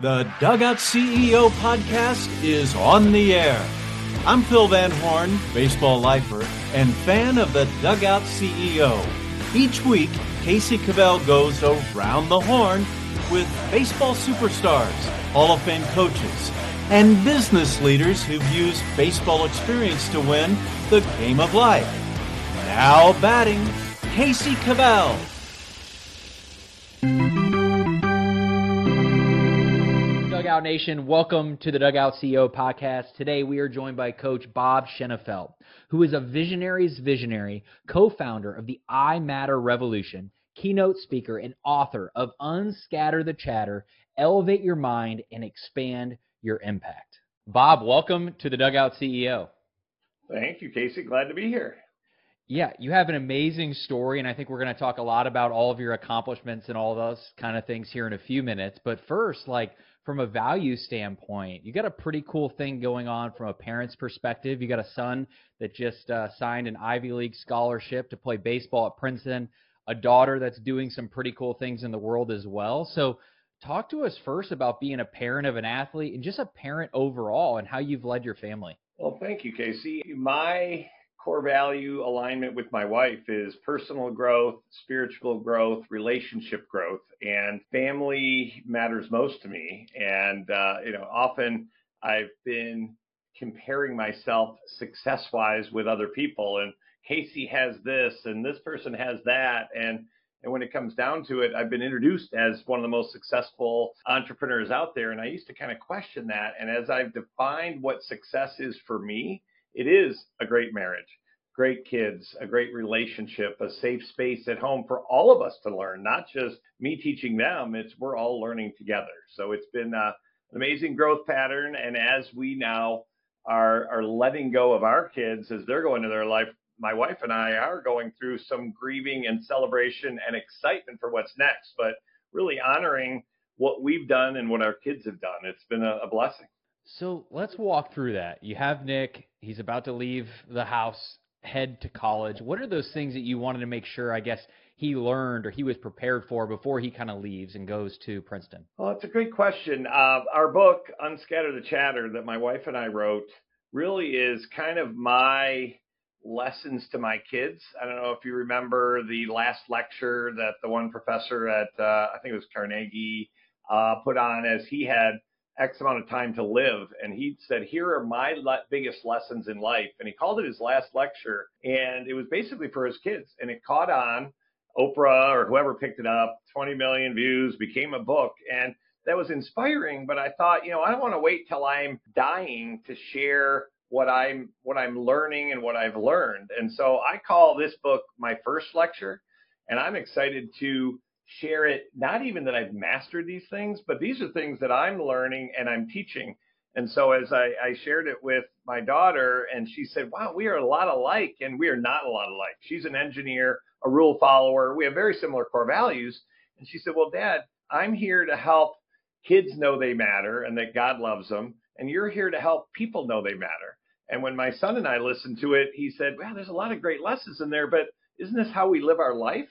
The Dugout CEO podcast is on the air. I'm Phil Van Horn, baseball lifer and fan of the Dugout CEO. Each week, Casey Cavell goes around the horn with baseball superstars, Hall of Fame coaches, and business leaders who've used baseball experience to win the game of life. Now batting, Casey Cavell. Dugout Nation, welcome to the Dugout CEO podcast. Today we are joined by Coach Bob Shenefelt, who is a visionary's visionary, co-founder of the I Matter Revolution, keynote speaker, and author of Unscatter the Chatter, Elevate Your Mind, and Expand Your Impact. Bob, welcome to the Dugout CEO. Thank you, Casey. Glad to be here. Yeah, you have an amazing story, and I think we're going to talk a lot about all of your accomplishments and all those kind of things here in a few minutes. But first, like, from a value standpoint, you got a pretty cool thing going on from a parent's perspective. You got a son that just uh, signed an Ivy League scholarship to play baseball at Princeton, a daughter that's doing some pretty cool things in the world as well. So, talk to us first about being a parent of an athlete and just a parent overall and how you've led your family. Well, thank you, Casey. My core value alignment with my wife is personal growth, spiritual growth, relationship growth, and family matters most to me. And, uh, you know, often I've been comparing myself success wise with other people and Casey has this and this person has that. And, and when it comes down to it, I've been introduced as one of the most successful entrepreneurs out there. And I used to kind of question that. And as I've defined what success is for me, it is a great marriage, great kids, a great relationship, a safe space at home for all of us to learn, not just me teaching them. It's we're all learning together. So it's been uh, an amazing growth pattern. And as we now are, are letting go of our kids as they're going to their life, my wife and I are going through some grieving and celebration and excitement for what's next, but really honoring what we've done and what our kids have done. It's been a, a blessing. So let's walk through that. You have Nick, he's about to leave the house, head to college. What are those things that you wanted to make sure, I guess, he learned or he was prepared for before he kind of leaves and goes to Princeton? Well, it's a great question. Uh, our book, Unscatter the Chatter, that my wife and I wrote, really is kind of my lessons to my kids. I don't know if you remember the last lecture that the one professor at, uh, I think it was Carnegie, uh, put on as he had X amount of time to live. And he said, Here are my le- biggest lessons in life. And he called it his last lecture. And it was basically for his kids. And it caught on. Oprah or whoever picked it up, 20 million views, became a book. And that was inspiring. But I thought, you know, I don't want to wait till I'm dying to share what I'm what I'm learning and what I've learned. And so I call this book my first lecture. And I'm excited to share it, not even that I've mastered these things, but these are things that I'm learning and I'm teaching. And so as I, I shared it with my daughter, and she said, Wow, we are a lot alike, and we are not a lot alike. She's an engineer, a rule follower. We have very similar core values. And she said, Well, Dad, I'm here to help kids know they matter and that God loves them. And you're here to help people know they matter. And when my son and I listened to it, he said, Wow, there's a lot of great lessons in there, but isn't this how we live our life?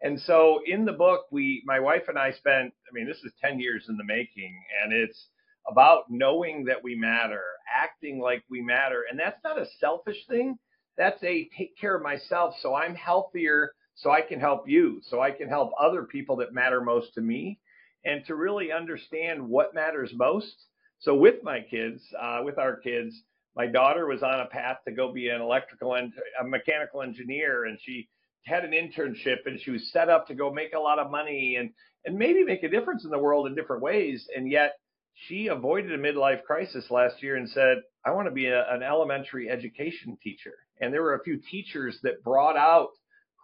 And so in the book, we, my wife and I spent, I mean, this is 10 years in the making, and it's about knowing that we matter, acting like we matter. And that's not a selfish thing. That's a take care of myself so I'm healthier, so I can help you, so I can help other people that matter most to me, and to really understand what matters most. So with my kids, uh, with our kids, my daughter was on a path to go be an electrical and a mechanical engineer, and she had an internship and she was set up to go make a lot of money and and maybe make a difference in the world in different ways. And yet she avoided a midlife crisis last year and said i want to be a, an elementary education teacher. And there were a few teachers that brought out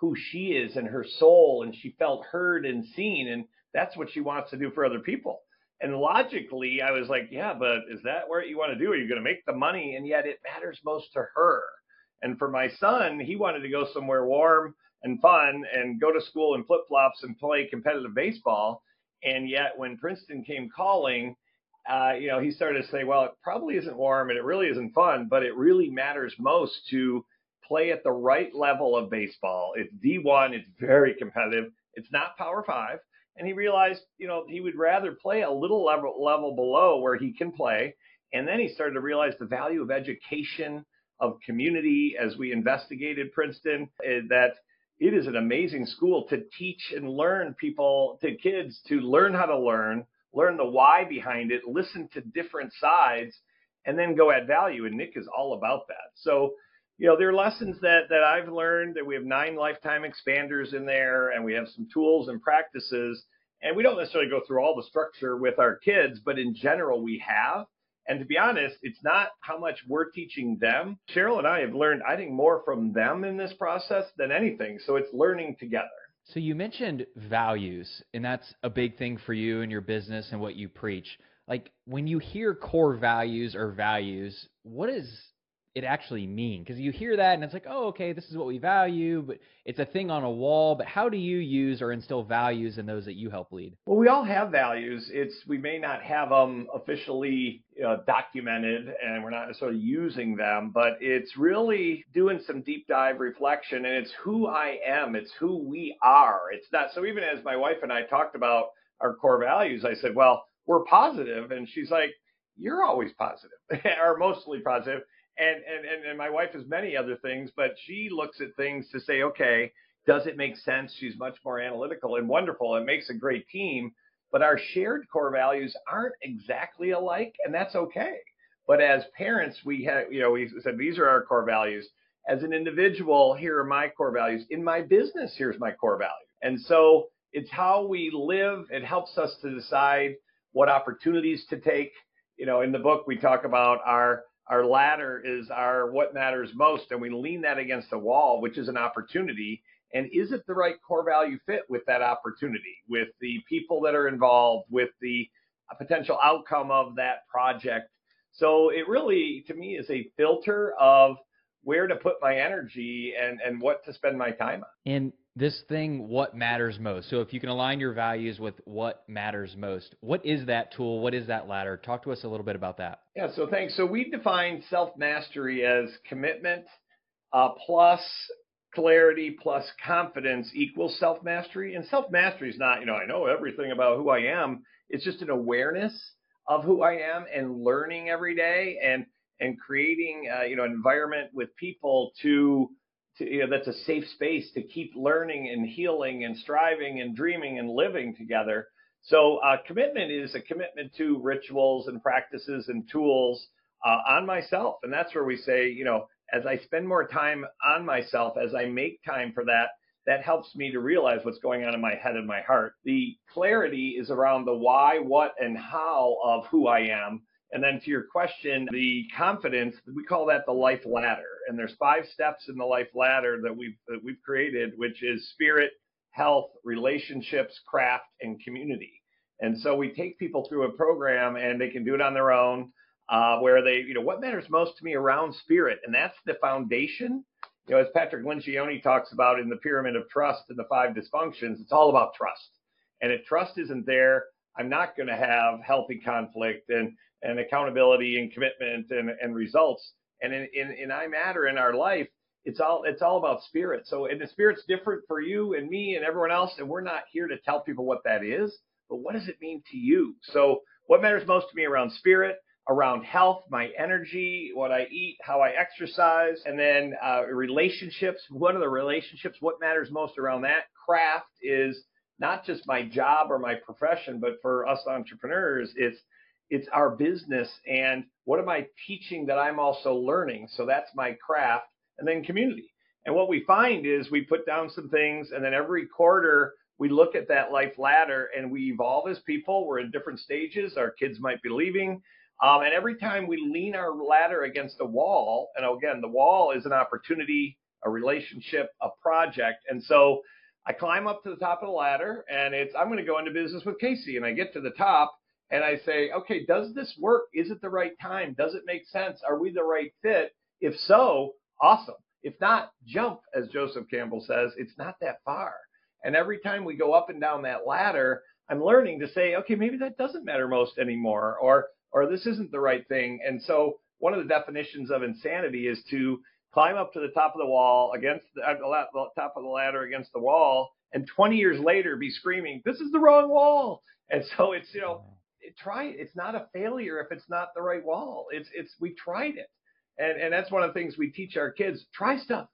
who she is and her soul and she felt heard and seen and that's what she wants to do for other people. And logically i was like yeah but is that what you want to do? Are you going to make the money? And yet it matters most to her. And for my son he wanted to go somewhere warm and fun and go to school in flip flops and play competitive baseball. And yet, when Princeton came calling, uh, you know, he started to say, well, it probably isn't warm and it really isn't fun, but it really matters most to play at the right level of baseball. It's D1, it's very competitive. It's not Power Five. and he realized, you know, he would rather play a little level level below where he can play. And then he started to realize the value of education, of community as we investigated Princeton, eh, that it is an amazing school to teach and learn people to kids to learn how to learn, learn the why behind it, listen to different sides, and then go add value. And Nick is all about that. So you know, there are lessons that that I've learned that we have nine lifetime expanders in there and we have some tools and practices. And we don't necessarily go through all the structure with our kids, but in general we have. And to be honest, it's not how much we're teaching them. Cheryl and I have learned, I think, more from them in this process than anything. So it's learning together. So you mentioned values, and that's a big thing for you and your business and what you preach. Like when you hear core values or values, what is it actually mean? Because you hear that and it's like, oh, okay, this is what we value, but it's a thing on a wall. But how do you use or instill values in those that you help lead? Well, we all have values. It's we may not have them officially know, documented, and we're not necessarily using them, but it's really doing some deep dive reflection, and it's who I am. It's who we are. It's not so. Even as my wife and I talked about our core values, I said, well, we're positive, and she's like, you're always positive, or mostly positive and, and and and my wife has many other things, but she looks at things to say, okay, does it make sense? She's much more analytical and wonderful. It makes a great team, but our shared core values aren't exactly alike, and that's okay. But as parents, we have, you know, we said these are our core values. As an individual, here are my core values. In my business, here's my core value. And so it's how we live. It helps us to decide what opportunities to take. You know, in the book, we talk about our our ladder is our what matters most, and we lean that against the wall, which is an opportunity. And is it the right core value fit with that opportunity, with the people that are involved, with the potential outcome of that project? So it really, to me, is a filter of where to put my energy and and what to spend my time on. And this thing, what matters most. So if you can align your values with what matters most, what is that tool? What is that ladder? Talk to us a little bit about that. Yeah, so thanks. So we define self mastery as commitment uh, plus clarity plus confidence equals self mastery. And self mastery is not, you know, I know everything about who I am. It's just an awareness of who I am and learning every day and and creating, uh, you know, an environment with people to to, you know, that's a safe space to keep learning and healing and striving and dreaming and living together. So uh, commitment is a commitment to rituals and practices and tools uh, on myself, and that's where we say, you know, as I spend more time on myself, as I make time for that, that helps me to realize what's going on in my head and my heart. The clarity is around the why, what, and how of who I am and then to your question, the confidence, we call that the life ladder. And there's five steps in the life ladder that we've that we've created, which is spirit, health, relationships, craft, and community. And so we take people through a program and they can do it on their own, uh, where they, you know, what matters most to me around spirit, and that's the foundation. You know, as Patrick Lencioni talks about in the pyramid of trust and the five dysfunctions, it's all about trust. And if trust isn't there, I'm not going to have healthy conflict and, and accountability and commitment and, and results. And in, in, in I Matter in our life, it's all it's all about spirit. So and the spirit's different for you and me and everyone else. And we're not here to tell people what that is, but what does it mean to you? So what matters most to me around spirit, around health, my energy, what I eat, how I exercise, and then uh, relationships. What are the relationships? What matters most around that? Craft is not just my job or my profession, but for us entrepreneurs, it's it's our business and what am I teaching that I'm also learning? So that's my craft and then community. And what we find is we put down some things and then every quarter we look at that life ladder and we evolve as people. We're in different stages. Our kids might be leaving. Um, and every time we lean our ladder against a wall, and again, the wall is an opportunity, a relationship, a project. And so I climb up to the top of the ladder and it's, I'm going to go into business with Casey. And I get to the top and I say, okay, does this work? Is it the right time? Does it make sense? Are we the right fit? If so, awesome. If not, jump, as Joseph Campbell says, it's not that far. And every time we go up and down that ladder, I'm learning to say, okay, maybe that doesn't matter most anymore, or or this isn't the right thing. And so one of the definitions of insanity is to climb up to the top of the wall against the, the top of the ladder against the wall and 20 years later be screaming, "This is the wrong wall." And so it's you know, try it. It's not a failure if it's not the right wall. It's it's we tried it, and and that's one of the things we teach our kids: try stuff.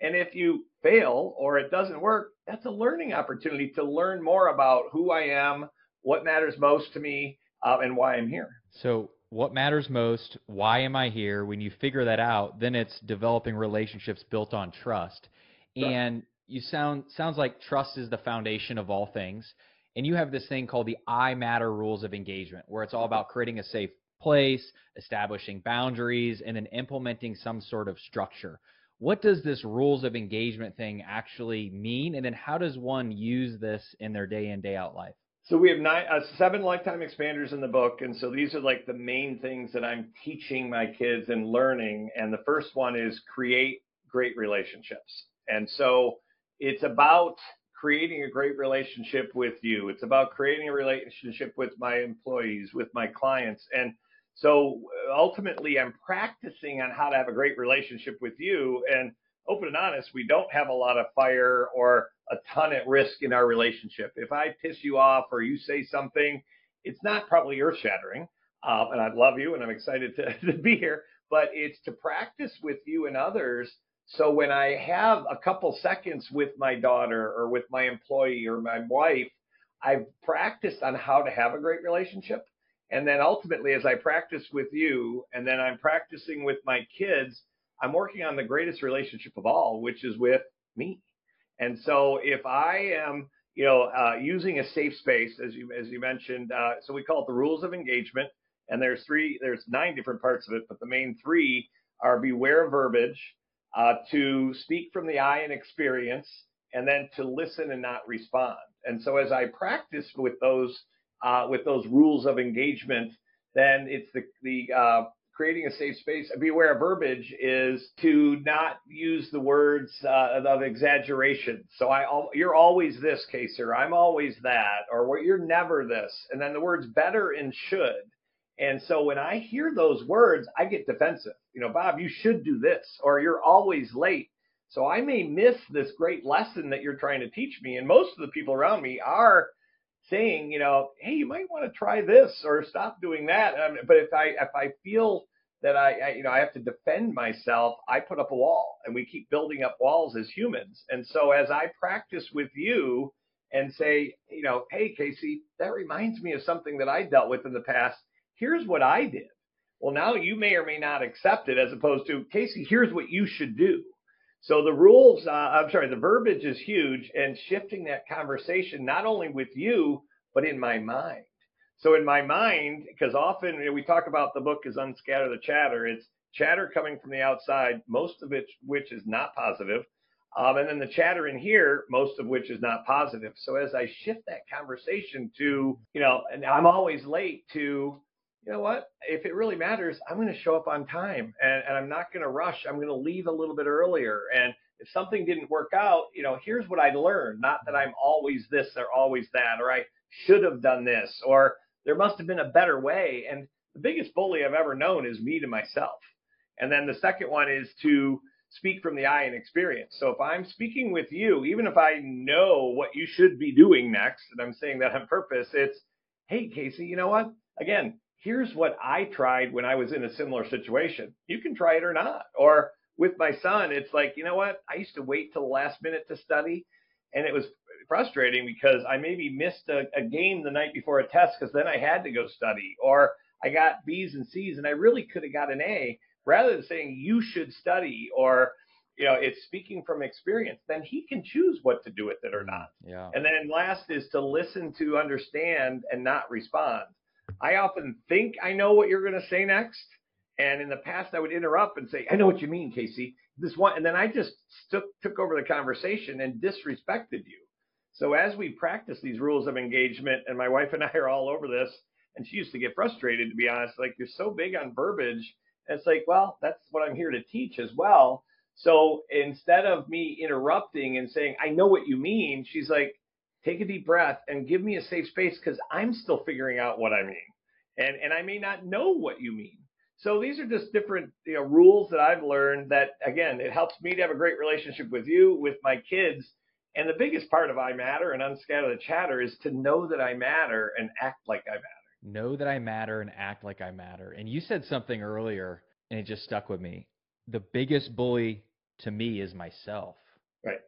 And if you fail or it doesn't work, that's a learning opportunity to learn more about who I am, what matters most to me, uh, and why I'm here. So what matters most, why am I here? When you figure that out, then it's developing relationships built on trust. Right. And you sound sounds like trust is the foundation of all things. And you have this thing called the I matter rules of engagement, where it's all about creating a safe place, establishing boundaries, and then implementing some sort of structure. What does this rules of engagement thing actually mean? And then how does one use this in their day in, day out life? So we have nine, uh, seven lifetime expanders in the book, and so these are like the main things that I'm teaching my kids and learning. And the first one is create great relationships, and so it's about creating a great relationship with you. It's about creating a relationship with my employees, with my clients, and so ultimately, I'm practicing on how to have a great relationship with you. And open and honest, we don't have a lot of fire or a ton at risk in our relationship. If I piss you off or you say something, it's not probably earth shattering. Um, and I love you and I'm excited to, to be here, but it's to practice with you and others. So when I have a couple seconds with my daughter or with my employee or my wife, I've practiced on how to have a great relationship. And then ultimately, as I practice with you and then I'm practicing with my kids, I'm working on the greatest relationship of all, which is with me. And so if I am, you know, uh, using a safe space, as you as you mentioned, uh, so we call it the rules of engagement. And there's three, there's nine different parts of it, but the main three are beware of verbiage, uh, to speak from the I and experience, and then to listen and not respond. And so as I practice with those uh, with those rules of engagement, then it's the the uh, creating a safe space, beware of verbiage is to not use the words uh, of exaggeration. So I, you're always this, case, or I'm always that, or you're never this, and then the words better and should. And so when I hear those words, I get defensive. You know, Bob, you should do this, or you're always late. So I may miss this great lesson that you're trying to teach me. And most of the people around me are saying, you know, hey, you might want to try this or stop doing that. Um, but if I if I feel that I, I, you know I have to defend myself, I put up a wall, and we keep building up walls as humans. And so as I practice with you and say, you know, hey Casey, that reminds me of something that I dealt with in the past. Here's what I did. Well, now you may or may not accept it, as opposed to Casey, here's what you should do. So the rules, uh, I'm sorry, the verbiage is huge and shifting that conversation, not only with you, but in my mind. So in my mind, because often you know, we talk about the book is unscatter the chatter, it's chatter coming from the outside, most of it which is not positive. Um, and then the chatter in here, most of which is not positive. So as I shift that conversation to, you know, and I'm always late to, you know what? If it really matters, I'm going to show up on time and, and I'm not going to rush. I'm going to leave a little bit earlier. And if something didn't work out, you know, here's what I learned. Not that I'm always this or always that, or I should have done this, or there must have been a better way. And the biggest bully I've ever known is me to myself. And then the second one is to speak from the I and experience. So if I'm speaking with you, even if I know what you should be doing next, and I'm saying that on purpose, it's, hey, Casey, you know what? Again, here's what I tried when I was in a similar situation. You can try it or not. Or with my son, it's like, you know what? I used to wait till the last minute to study, and it was frustrating because I maybe missed a, a game the night before a test because then I had to go study, or I got B's and C's and I really could have got an A. Rather than saying you should study or you know, it's speaking from experience, then he can choose what to do with it or mm, not. Yeah. And then last is to listen to understand and not respond. I often think I know what you're going to say next. And in the past, I would interrupt and say, I know what you mean, Casey. This one, and then I just took, took over the conversation and disrespected you. So as we practice these rules of engagement, and my wife and I are all over this, and she used to get frustrated, to be honest, like you're so big on verbiage. And it's like, well, that's what I'm here to teach as well. So instead of me interrupting and saying, I know what you mean, she's like, take a deep breath and give me a safe space because I'm still figuring out what I mean. And, and I may not know what you mean. So these are just different you know, rules that I've learned that, again, it helps me to have a great relationship with you, with my kids. And the biggest part of I matter and unscatter the chatter is to know that I matter and act like I matter. Know that I matter and act like I matter. And you said something earlier and it just stuck with me. The biggest bully to me is myself. Right.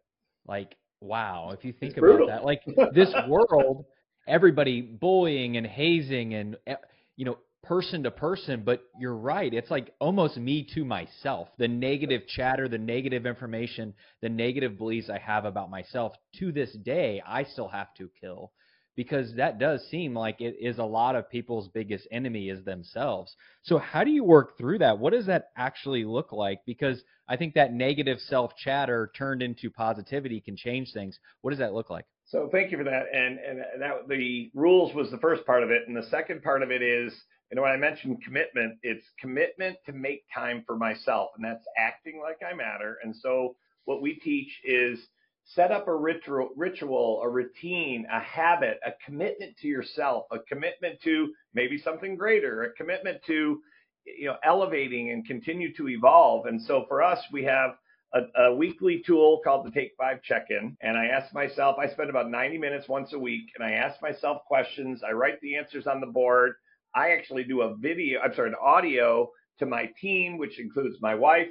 Like, wow, if you think It's about brutal. that, like this world, everybody bullying and hazing and eh, you know, person to person, but you're right. It's like almost me to myself. The negative chatter, the negative information, the negative beliefs I have about myself to this day, I still have to kill because that does seem like it is a lot of people's biggest enemy is themselves. So how do you work through that? What does that actually look like? Because I think that negative self chatter turned into positivity can change things. What does that look like? So thank you for that. And and that the rules was the first part of it, and the second part of it is, you know, when I mentioned commitment, it's commitment to make time for myself, and that's acting like I matter. And so what we teach is set up a ritual, ritual, a routine, a habit, a commitment to yourself, a commitment to maybe something greater, a commitment to you know elevating and continue to evolve. And so for us, we have a, a, weekly tool called the Take Five Check In. And I ask myself, I spend about 90 minutes once a week and I ask myself questions. I write the answers on the board. I actually do a video, I'm sorry, an audio to my team, which includes my wife,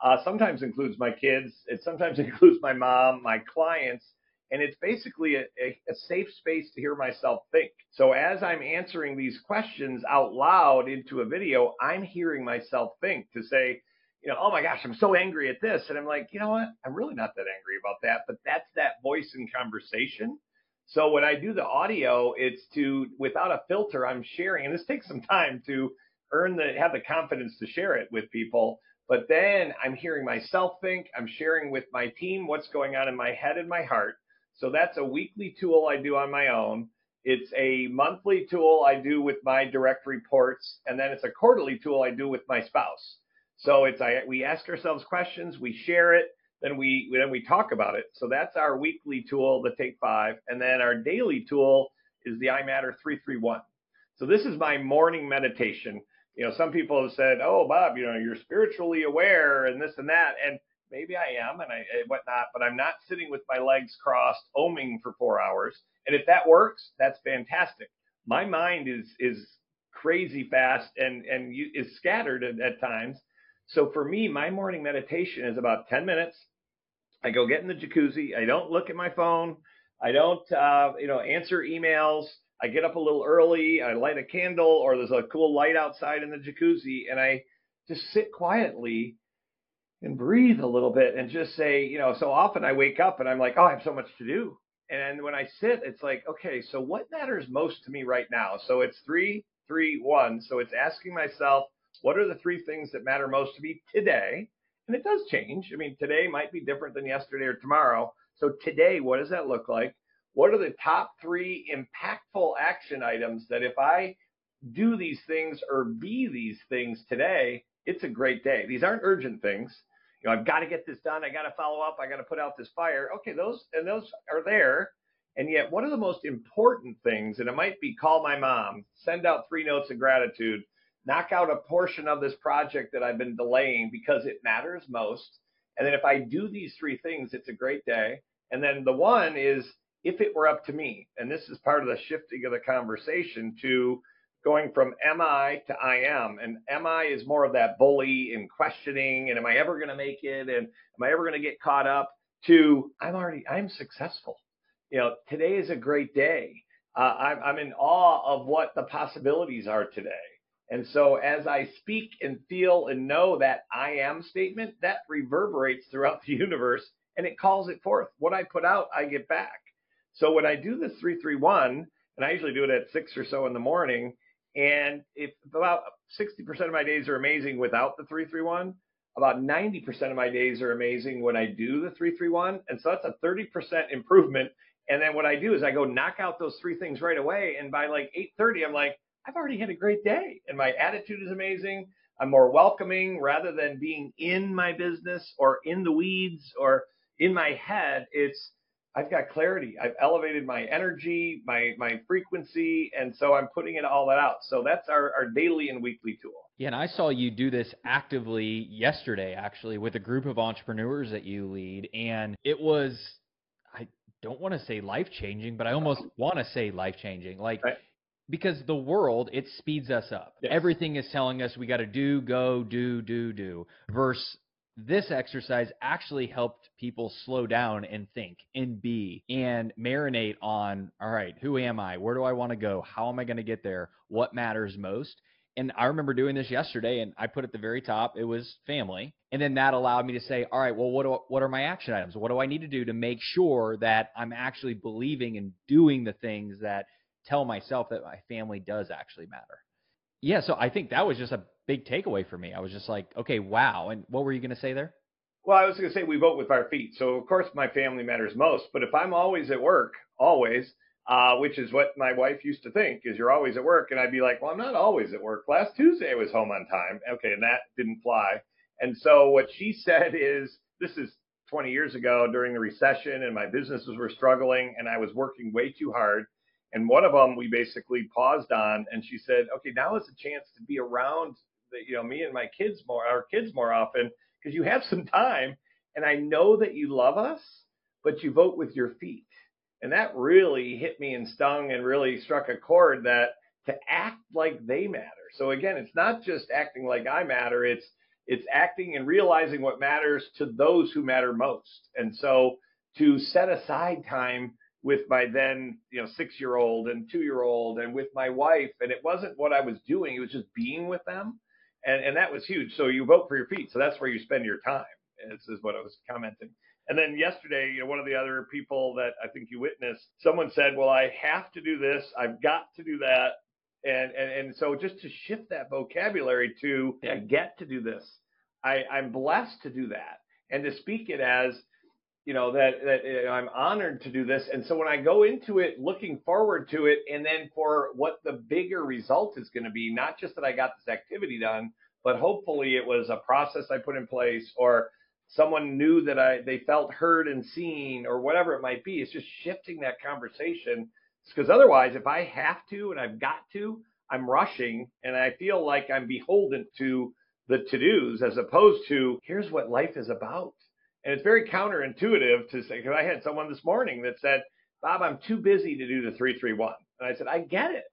uh, sometimes includes my kids, it sometimes includes my mom, my clients. And it's basically a, a, a safe space to hear myself think. So as I'm answering these questions out loud into a video, I'm hearing myself think to say, you know, oh my gosh, I'm so angry at this. And I'm like, you know what? I'm really not that angry about that, but that's that voice in conversation. So when I do the audio, it's to, without a filter, I'm sharing, and this takes some time to earn the, have the confidence to share it with people. But then I'm hearing myself think, I'm sharing with my team what's going on in my head and my heart. So that's a weekly tool I do on my own. It's a monthly tool I do with my direct reports, and then it's a quarterly tool I do with my spouse. So it's I, we ask ourselves questions, we share it, then we then we talk about it. So that's our weekly tool, the Take Five, and then our daily tool is the three three one. So this is my morning meditation. You know, some people have said, "Oh, Bob, you know, you're spiritually aware and this and that," and maybe I am and I whatnot, but I'm not sitting with my legs crossed, oming for four hours. And if that works, that's fantastic. My mind is is crazy fast and and you, is scattered at, at times. So for me, my morning meditation is about 10 minutes. I go get in the jacuzzi. I don't look at my phone. I don't, uh, you know, answer emails. I get up a little early. I light a candle, or there's a cool light outside in the jacuzzi, and I just sit quietly and breathe a little bit and just say, you know, so often I wake up and I'm like, oh, I have so much to do. And when I sit, it's like, okay, so what matters most to me right now? So it's three, three, one. So it's asking myself, what are the three things that matter most to me today? And it does change. I mean, today might be different than yesterday or tomorrow. So today, what does that look like? What are the top three impactful action items that if I do these things or be these things today, it's a great day. These aren't urgent things. You know, I've got to get this done. I got to follow up. I got to put out this fire. Okay, those and those are there. And yet, one of the most important things, and it might be call my mom, send out three notes of gratitude, knock out a portion of this project that I've been delaying because it matters most. And then if I do these three things, it's a great day. And then the one is if it were up to me, and this is part of the shifting of the conversation to going from am I to I am. And am I is more of that bully and questioning and am I ever going to make it and am I ever going to get caught up to I'm already I'm successful. You know, today is a great day. Uh, I'm, I'm in awe of what the possibilities are today. And so as I speak and feel and know that I am statement, that reverberates throughout the universe and it calls it forth. What I put out, I get back. So when I do this 331, and I usually do it at six or so in the morning, and if about 60% of my days are amazing without the 331, about 90% of my days are amazing when I do the 331. And so that's a 30% improvement. And then what I do is I go knock out those three things right away. And by like 8:30, I'm like, I've already had a great day. And my attitude is amazing. I'm more welcoming rather than being in my business or in the weeds or in my head. It's I've got clarity. I've elevated my energy, my my frequency, and so I'm putting it all that out. So that's our, our daily and weekly tool. Yeah, and I saw you do this actively yesterday, actually, with a group of entrepreneurs that you lead, and it was I don't want to say life changing, but I almost uh-huh. want to say life changing. Like Right. because the world it speeds us up. Yes. Everything is telling us we got to do, go, do, do, do. Versus this exercise actually helped people slow down and think and be and marinate on all right, who am I? Where do I want to go? How am I going to get there? What matters most? And I remember doing this yesterday and I put at the very top it was family. And then that allowed me to say, all right, well what do, what are my action items? What do I need to do to make sure that I'm actually believing and doing the things that tell myself that my family does actually matter? Yeah, so I think that was just a big takeaway for me. I was just like, okay, wow. And what were you going to say there? Well, I was going to say we vote with our feet. So, of course, my family matters most. But if I'm always at work, always, uh, which is what my wife used to think, is you're always at work. And I'd be like, well, I'm not always at work. Last Tuesday I was home on time. Okay, and that didn't fly. And so what she said is, this is 20 years ago during the recession, and my businesses were struggling, and I was working way too hard. And one of them we basically paused on, and she said, okay, now is a chance to be around, the, you know, me and my kids more, our kids more often because you have some time and I know that you love us, but you vote with your feet. And that really hit me and stung and really struck a chord that to act like they matter. So again, it's not just acting like I matter, it's it's acting and realizing what matters to those who matter most. And so to set aside time with my then, you know, 6-year-old and 2-year-old and with my wife and it wasn't what I was doing, it was just being with them and and that was huge. So you vote for your feet, so that's where you spend your time. This is what I was commenting. And then yesterday, you know, one of the other people that I think you witnessed, someone said, "Well, I have to do this. I've got to do that." And and and so just to shift that vocabulary to I get to do this. I I'm blessed to do that, and to speak it as you know that that I'm honored to do this. And so when I go into it, looking forward to it, and then for what the bigger result is going to be, not just that I got this activity done, but hopefully it was a process I put in place, or someone knew that I they felt heard and seen, or whatever it might be. It's just shifting that conversation because otherwise, if I have to and I've got to, I'm rushing, and I feel like I'm beholden to the to dos as opposed to here's what life is about. And it's very counterintuitive to say, because I had someone this morning that said, Bob, I'm too busy to do the 331. And I said, I get it.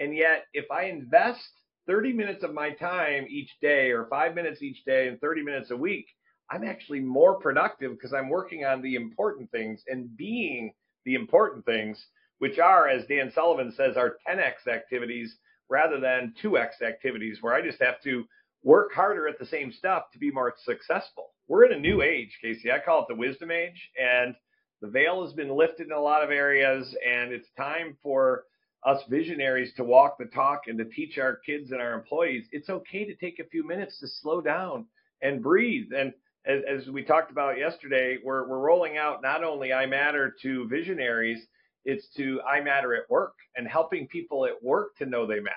And yet, if I invest 30 minutes of my time each day, or five minutes each day, and 30 minutes a week, I'm actually more productive because I'm working on the important things and being the important things, which are, as Dan Sullivan says, are 10x activities rather than 2x activities, where I just have to work harder at the same stuff to be more successful. We're in a new age, Casey. I call it the wisdom age, and the veil has been lifted in a lot of areas, and it's time for us visionaries to walk the talk and to teach our kids and our employees it's okay to take a few minutes to slow down and breathe. And as, as we talked about yesterday, we're, we're rolling out not only I Matter to visionaries, it's to I Matter at work and helping people at work to know they matter.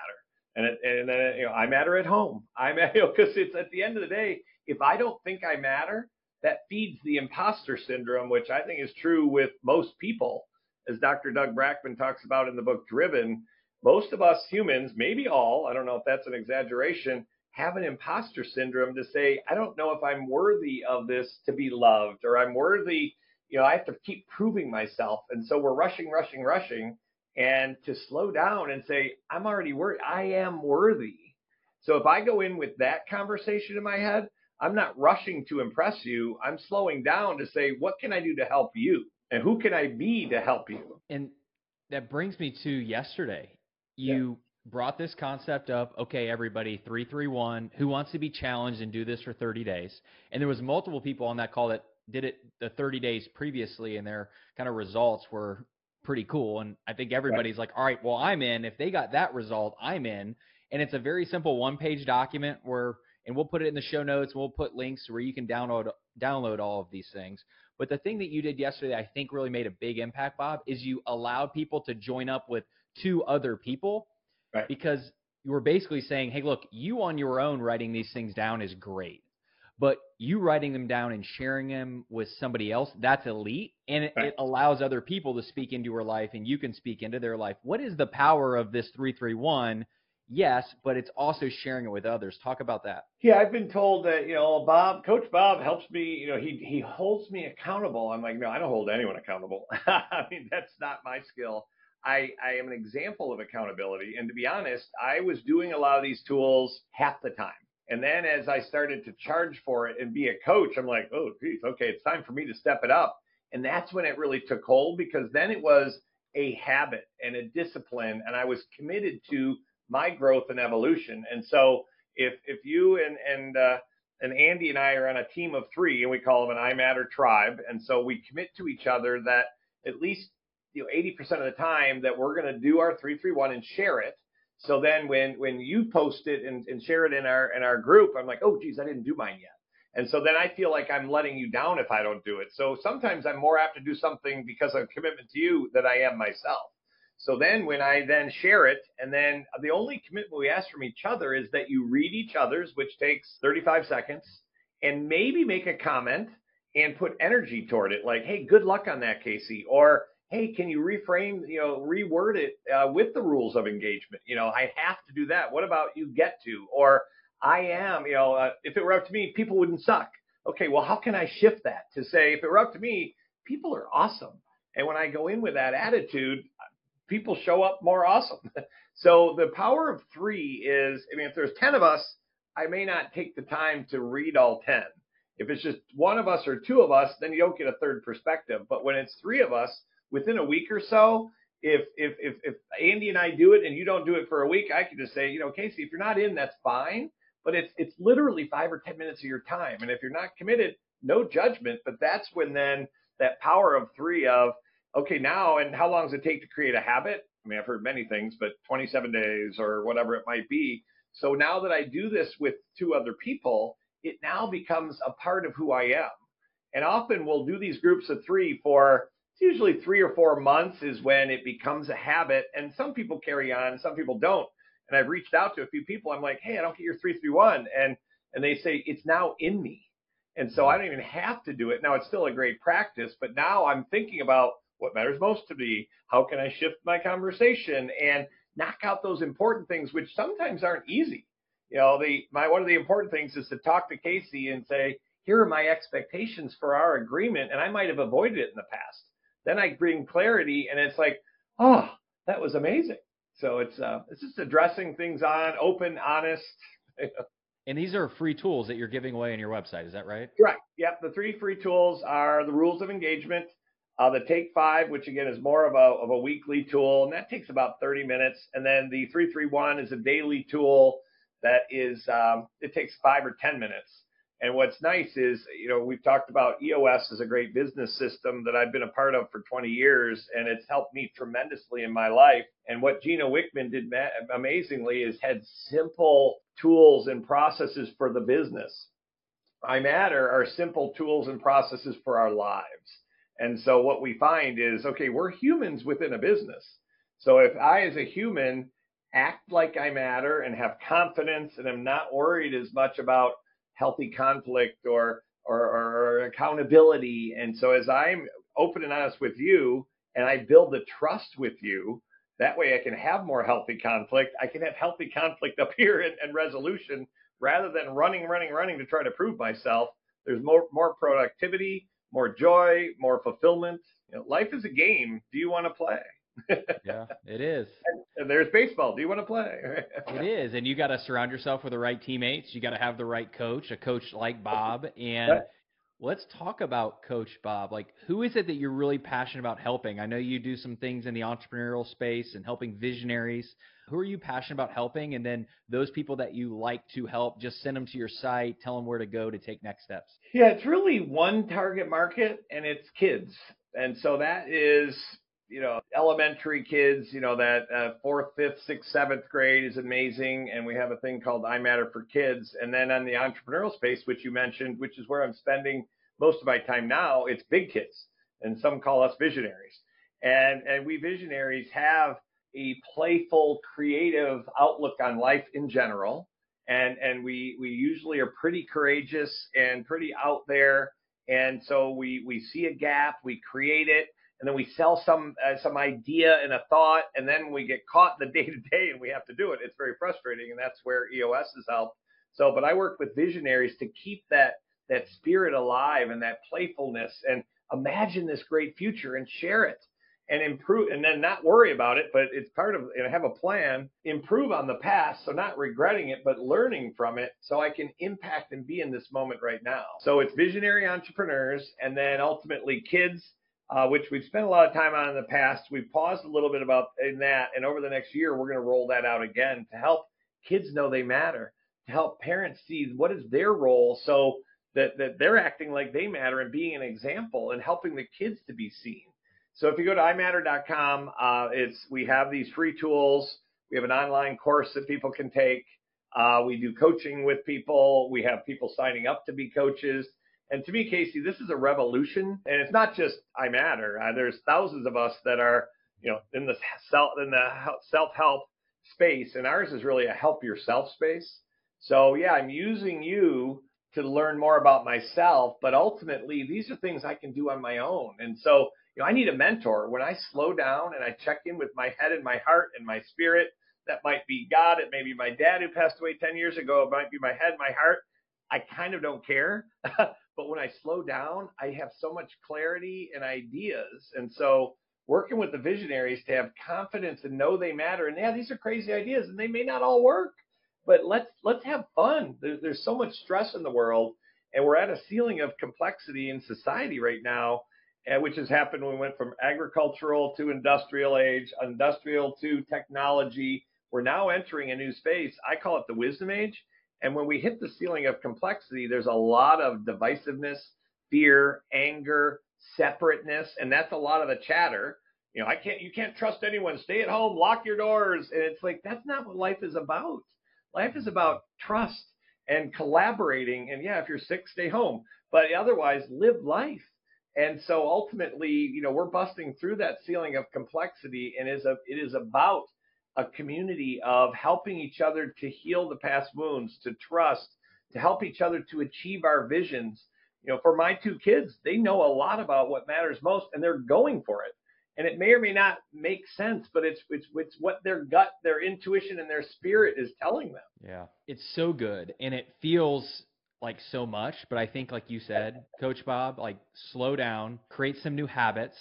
And it, and then you know I matter at home. I matter because you know, it's at the end of the day, if I don't think I matter, that feeds the imposter syndrome, which I think is true with most people, as Dr. Doug Brackmann talks about in the book Driven. Most of us humans, maybe all, I don't know if that's an exaggeration, have an imposter syndrome to say, I don't know if I'm worthy of this to be loved, or I'm worthy, you know, I have to keep proving myself. And so we're rushing, rushing, rushing. And to slow down and say, I'm already worthy, I am worthy. So if I go in with that conversation in my head, I'm not rushing to impress you. I'm slowing down to say, what can I do to help you? And who can I be to help you? And that brings me to yesterday. You yeah. brought this concept up. Okay, everybody, 331, who wants to be challenged and do this for 30 days? And there was multiple people on that call that did it the 30 days previously and their kind of results were pretty cool. And I think everybody's right. like, all right, well, I'm in. If they got that result, I'm in. And it's a very simple one page document where and we'll put it in the show notes. We'll put links where you can download download all of these things. But the thing that you did yesterday, I think, really made a big impact, Bob, is you allowed people to join up with two other people, right. because you were basically saying, "Hey, look, you on your own writing these things down is great, but you writing them down and sharing them with somebody else, that's elite, and it, right. it allows other people to speak into your life, and you can speak into their life. What is the power of this three three one?" Yes, but it's also sharing it with others. Talk about that. Yeah, I've been told that, you know, Bob, Coach Bob helps me, you know, he he holds me accountable. I'm like, no, I don't hold anyone accountable. I mean, that's not my skill. I, I am an example of accountability. And to be honest, I was doing a lot of these tools half the time. And then as I started to charge for it and be a coach, I'm like, oh, geez, okay, it's time for me to step it up. And that's when it really took hold because then it was a habit and a discipline. And I was committed to my growth and evolution. And so if if you and and uh, and Andy and I are on a team of three, and we call them an I Matter tribe, and so we commit to each other that at least you know 80% of the time that we're going to do our 331 and share it. So then when when you post it and, and share it in our in our group, I'm like, oh geez, I didn't do mine yet. And so then I feel like I'm letting you down if I don't do it. So sometimes I'm more apt to do something because of commitment to you than I am myself. So then when I then share it, and then the only commitment we ask from each other is that you read each other's, which takes 35 seconds, and maybe make a comment and put energy toward it. Like, hey, good luck on that, Casey. Or, hey, can you reframe, you know, reword it uh, with the rules of engagement? You know, I have to do that. What about you get to? Or I am, you know, uh, if it were up to me, people wouldn't suck. Okay, well, how can I shift that to say, if it were up to me, people are awesome. And when I go in with that attitude, people show up more awesome. so the power of three is, I mean, if there's 10 of us, I may not take the time to read all 10. If it's just one of us or two of us, then you don't get a third perspective. But when it's three of us, within a week or so, if if if, if Andy and I do it and you don't do it for a week, I can just say, you know, Casey, if you're not in, that's fine. But it's it's literally five or ten minutes of your time. And if you're not committed, no judgment. But that's when then that power of three of okay, now, and how long does it take to create a habit? I mean, I've heard many things, but 27 days or whatever it might be. So now that I do this with two other people, it now becomes a part of who I am. And often we'll do these groups of three for it's usually three or four months is when it becomes a habit. And some people carry on, some people don't. And I've reached out to a few people. I'm like, hey, I don't get your 331. And and they say it's now in me. And so I don't even have to do it. Now it's still a great practice, but now I'm thinking about what matters most to me? How can I shift my conversation and knock out those important things, which sometimes aren't easy? You know, the my one of the important things is to talk to Casey and say, here are my expectations for our agreement, and I might have avoided it in the past. Then I bring clarity, and it's like, oh, that was amazing. So it's uh, it's just addressing things on open, honest. and these are free tools that you're giving away on your website. Is that right? Right. Yep. The three free tools are the rules of engagement, the Take Five, which again is more of a, weekly tool, and that takes about 30 minutes. And then the 331 is a daily tool that is, um, it takes five or 10 minutes. And what's nice is, you know, we've talked about EOS as a great business system that I've been a part of for 20 years, and it's helped me tremendously in my life. And what Gino Wickman did ma- amazingly is had simple tools and processes for the business. I Matter are simple tools and processes for our lives. And so what we find is, okay, we're humans within a business. So if I, as a human, act like I matter and have confidence and am not worried as much about healthy conflict or, or, or accountability. And so as I'm open and honest with you and I build the trust with you, that way I can have more healthy conflict. I can have healthy conflict up here and, and resolution rather than running, running, running to try to prove myself. There's more, more productivity more joy, more fulfillment. You know, life is a game. Do you want to play? yeah, it is. And there's baseball. Do you want to play? it is, and you got to surround yourself with the right teammates. You got to have the right coach, a coach like Bob. And right. let's talk about Coach Bob. Like, who is it that you're really passionate about helping? I know you do some things in the entrepreneurial space and helping visionaries who are you passionate about helping? And then those people that you like to help, just send them to your site, tell them where to go to take next steps. Yeah, it's really one target market and it's kids. And so that is, you know, elementary kids, you know, that uh, fourth, fifth, sixth, seventh grade is amazing. And we have a thing called I Matter for Kids. And then on the entrepreneurial space, which you mentioned, which is where I'm spending most of my time now, it's big kids. And some call us visionaries. And, and we visionaries have a playful, creative outlook on life in general. And, and we, we usually are pretty courageous and pretty out there. And so we, we see a gap, we create it, and then we sell some uh, some idea and a thought, and then we get caught in the day to day, and we have to do it. It's very frustrating, and that's where EOS has helped. So, but I work with visionaries to keep that that spirit alive and that playfulness, and imagine this great future and share it and improve and then not worry about it but it's part of and have a plan improve on the past so not regretting it but learning from it so i can impact and be in this moment right now. So it's visionary entrepreneurs and then ultimately kids uh, which we've spent a lot of time on in the past. We've paused a little bit about in that and over the next year we're going to roll that out again to help kids know they matter to help parents see what is their role so that, that they're acting like they matter and being an example and helping the kids to be seen so if you go to imatter.com, uh, it's we have these free tools. We have an online course that people can take. Uh, we do coaching with people. We have people signing up to be coaches. And to me, Casey, this is a revolution. And it's not just iMatter. Uh, there's thousands of us that are, you know, in the self in the self-help space, and ours is really a help yourself space. So yeah, I'm using you to learn more about myself, but ultimately these are things I can do on my own. And so you know, I need a mentor. When I slow down and I check in with my head and my heart and my spirit, that might be God. It may be my dad who passed away 10 years ago. It might be my head, my heart. I kind of don't care. but when I slow down, I have so much clarity and ideas. And so working with the visionaries to have confidence and know they matter. And yeah, these are crazy ideas and they may not all work, but let's let's have fun. There's there's so much stress in the world and we're at a ceiling of complexity in society right now which has happened when we went from agricultural to industrial age, industrial to technology. We're now entering a new space. I call it the wisdom age. And when we hit the ceiling of complexity, there's a lot of divisiveness, fear, anger, separateness, and that's a lot of the chatter. You know, I can't, you can't trust anyone. Stay at home, lock your doors. And it's like, that's not what life is about. Life is about trust and collaborating. And yeah, if you're sick, stay home. But otherwise, live life. And so ultimately, you know, we're busting through that ceiling of complexity and is a, it is about a community of helping each other to heal the past wounds, to trust, to help each other to achieve our visions. You know, for my two kids, they know a lot about what matters most and they're going for it. And it may or may not make sense, but it's it's it's what their gut, their intuition and their spirit is telling them. Yeah. It's so good and it feels like so much, but I think like you said, Coach Bob, like slow down, create some new habits,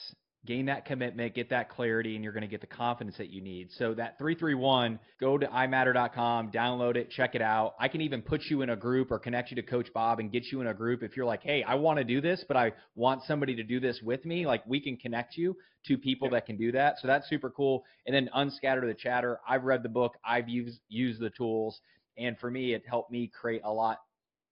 gain that commitment, get that clarity, and you're going to get the confidence that you need. So that 331, go to imatter.com, download it, check it out. I can even put you in a group or connect you to Coach Bob and get you in a group if you're like, hey, I want to do this, but I want somebody to do this with me. Like we can connect you to people that can do that. So that's super cool. And then unscatter the chatter. I've read the book. I've used used the tools. And for me, it helped me create a lot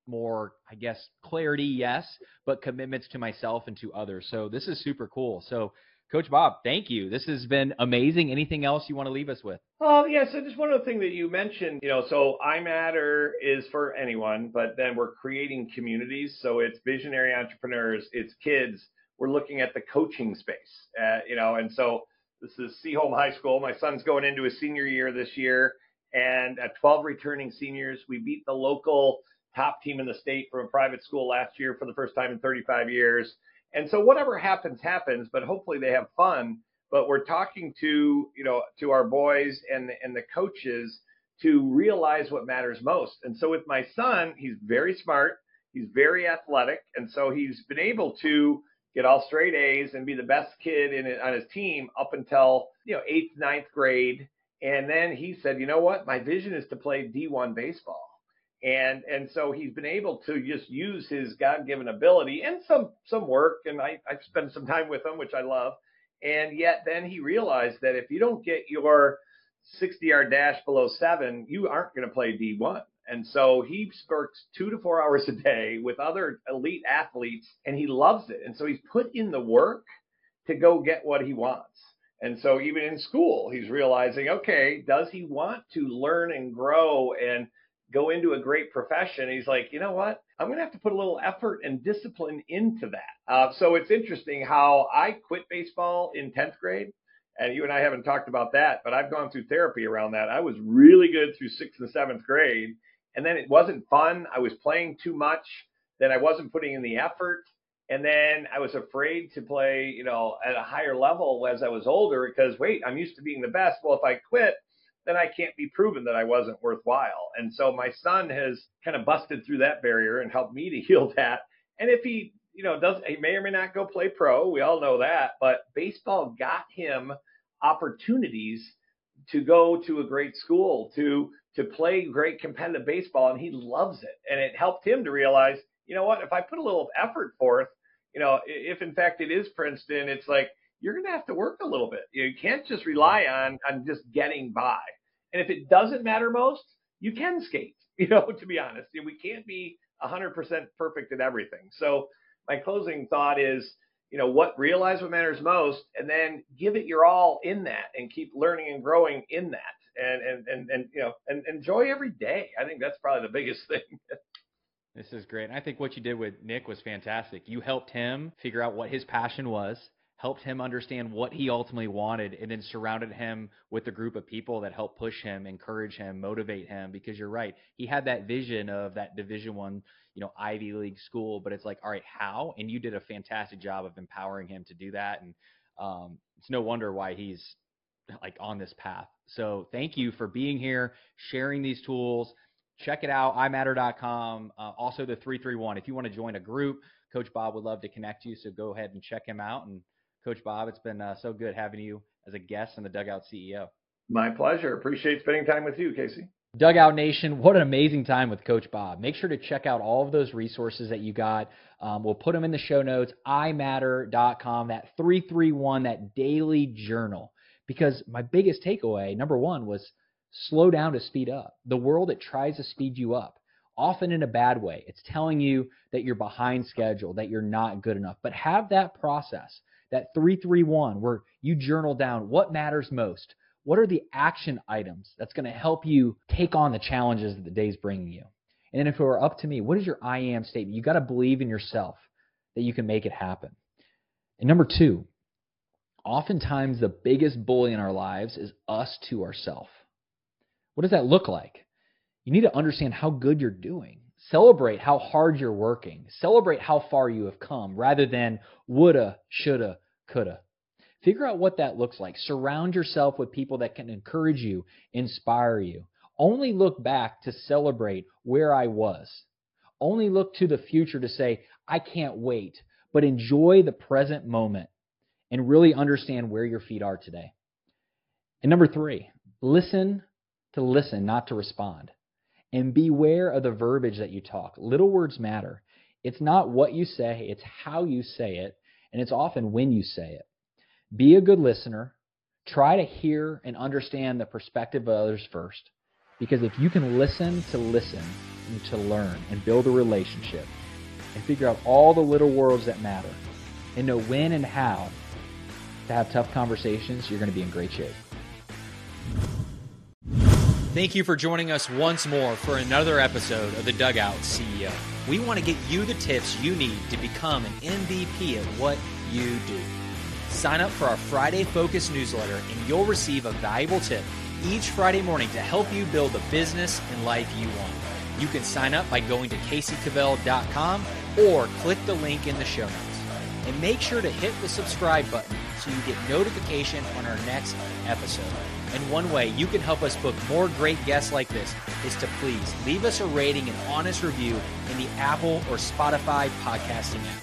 more, I guess, clarity, yes, but commitments to myself and to others. So this is super cool. So, Coach Bob, thank you. This has been amazing. Anything else you want to leave us with? Oh, yeah. So just one other thing that you mentioned, you know, so iMatter is for anyone, but then we're creating communities. So it's visionary entrepreneurs, it's kids. We're looking at the coaching space, uh, you know, and so this is Seaholm High School. My son's going into his senior year this year, and at 12 returning seniors, we beat the local top team in the state from a private school last year for the first time in 35 years. And so whatever happens, happens, but hopefully they have fun. But we're talking to, you know, to our boys and, and the coaches to realize what matters most. And so with my son, he's very smart. He's very athletic. And so he's been able to get all straight A's and be the best kid in on his team up until, you know, eighth, ninth grade. And then he said, you know what? My vision is to play D1 baseball and and so he's been able to just use his God-given ability and some some work, and I I've spent some time with him, which I love. And yet then he realized that if you don't get your 60-yard dash below seven, you aren't going to play D1. And so he works two to four hours a day with other elite athletes, and he loves it. And so he's put in the work to go get what he wants. And so even in school, he's realizing, okay, does he want to learn and grow and go into a great profession. He's like, you know what? I'm going to have to put a little effort and discipline into that. Uh, so it's interesting how I quit baseball in 10th grade. And you and I haven't talked about that, but I've gone through therapy around that. I was really good through sixth and seventh grade. And then it wasn't fun. I was playing too much. Then I wasn't putting in the effort. And then I was afraid to play, you know, at a higher level as I was older because wait, I'm used to being the best. Well, if I quit, then I can't be proven that I wasn't worthwhile. And so my son has kind of busted through that barrier and helped me to heal that. And if he, you know, does he may or may not go play pro, we all know that, but baseball got him opportunities to go to a great school, to to play great competitive baseball and he loves it. And it helped him to realize, you know what, if I put a little effort forth, you know, if in fact it is Princeton, it's like you're going to have to work a little bit. You can't just rely on on just getting by. And if it doesn't matter most, you can skate. You know, to be honest, we can't be 100% perfect at everything. So my closing thought is, you know, what realize what matters most, and then give it your all in that, and keep learning and growing in that, and and and and you know, and enjoy every day. I think that's probably the biggest thing. This is great. And I think what you did with Nick was fantastic. You helped him figure out what his passion was, helped him understand what he ultimately wanted and then surrounded him with a group of people that helped push him encourage him motivate him because you're right he had that vision of that division one you know ivy league school but it's like all right how? And you did a fantastic job of empowering him to do that and um, it's no wonder why he's like on this path. So thank you for being here sharing these tools. Check it out imatter.com uh, also the 331 if you want to join a group coach bob would love to connect you so go ahead and check him out and Coach Bob, it's been uh, so good having you as a guest and the Dugout CEO. My pleasure. Appreciate spending time with you, Casey. Dugout Nation, what an amazing time with Coach Bob. Make sure to check out all of those resources that you got. Um, we'll put them in the show notes, imatter.com, that 331, that daily journal. Because my biggest takeaway, number one, was slow down to speed up. The world, it tries to speed you up, often in a bad way. It's telling you that you're behind schedule, that you're not good enough. But have that process that 331 where you journal down what matters most. What are the action items that's going to help you take on the challenges that the day's bringing you? And then if it were up to me, what is your I am statement? You got to believe in yourself that you can make it happen. And number two, oftentimes the biggest bully in our lives is us to ourselves. What does that look like? You need to understand how good you're doing. Celebrate how hard you're working. Celebrate how far you have come rather than woulda, shoulda, coulda. Figure out what that looks like. Surround yourself with people that can encourage you, inspire you. Only look back to celebrate where I was. Only look to the future to say, I can't wait, but enjoy the present moment and really understand where your feet are today. And number three, listen to listen, not to respond. And beware of the verbiage that you talk. Little words matter. It's not what you say, it's how you say it and it's often when you say it. Be a good listener. Try to hear and understand the perspective of others first. Because if you can listen to listen and to learn and build a relationship and figure out all the little words that matter and know when and how to have tough conversations, you're going to be in great shape. Thank you for joining us once more for another episode of the Dugout CEO. We want to get you the tips you need to become an MVP at what you do. Sign up for our Friday Focus newsletter and you'll receive a valuable tip each Friday morning to help you build the business and life you want. You can sign up by going to caseycavell.com or click the link in the show notes. And make sure to hit the subscribe button so you get notification on our next episode. And one way you can help us book more great guests like this is to please leave us a rating and honest review in the Apple or Spotify podcasting app.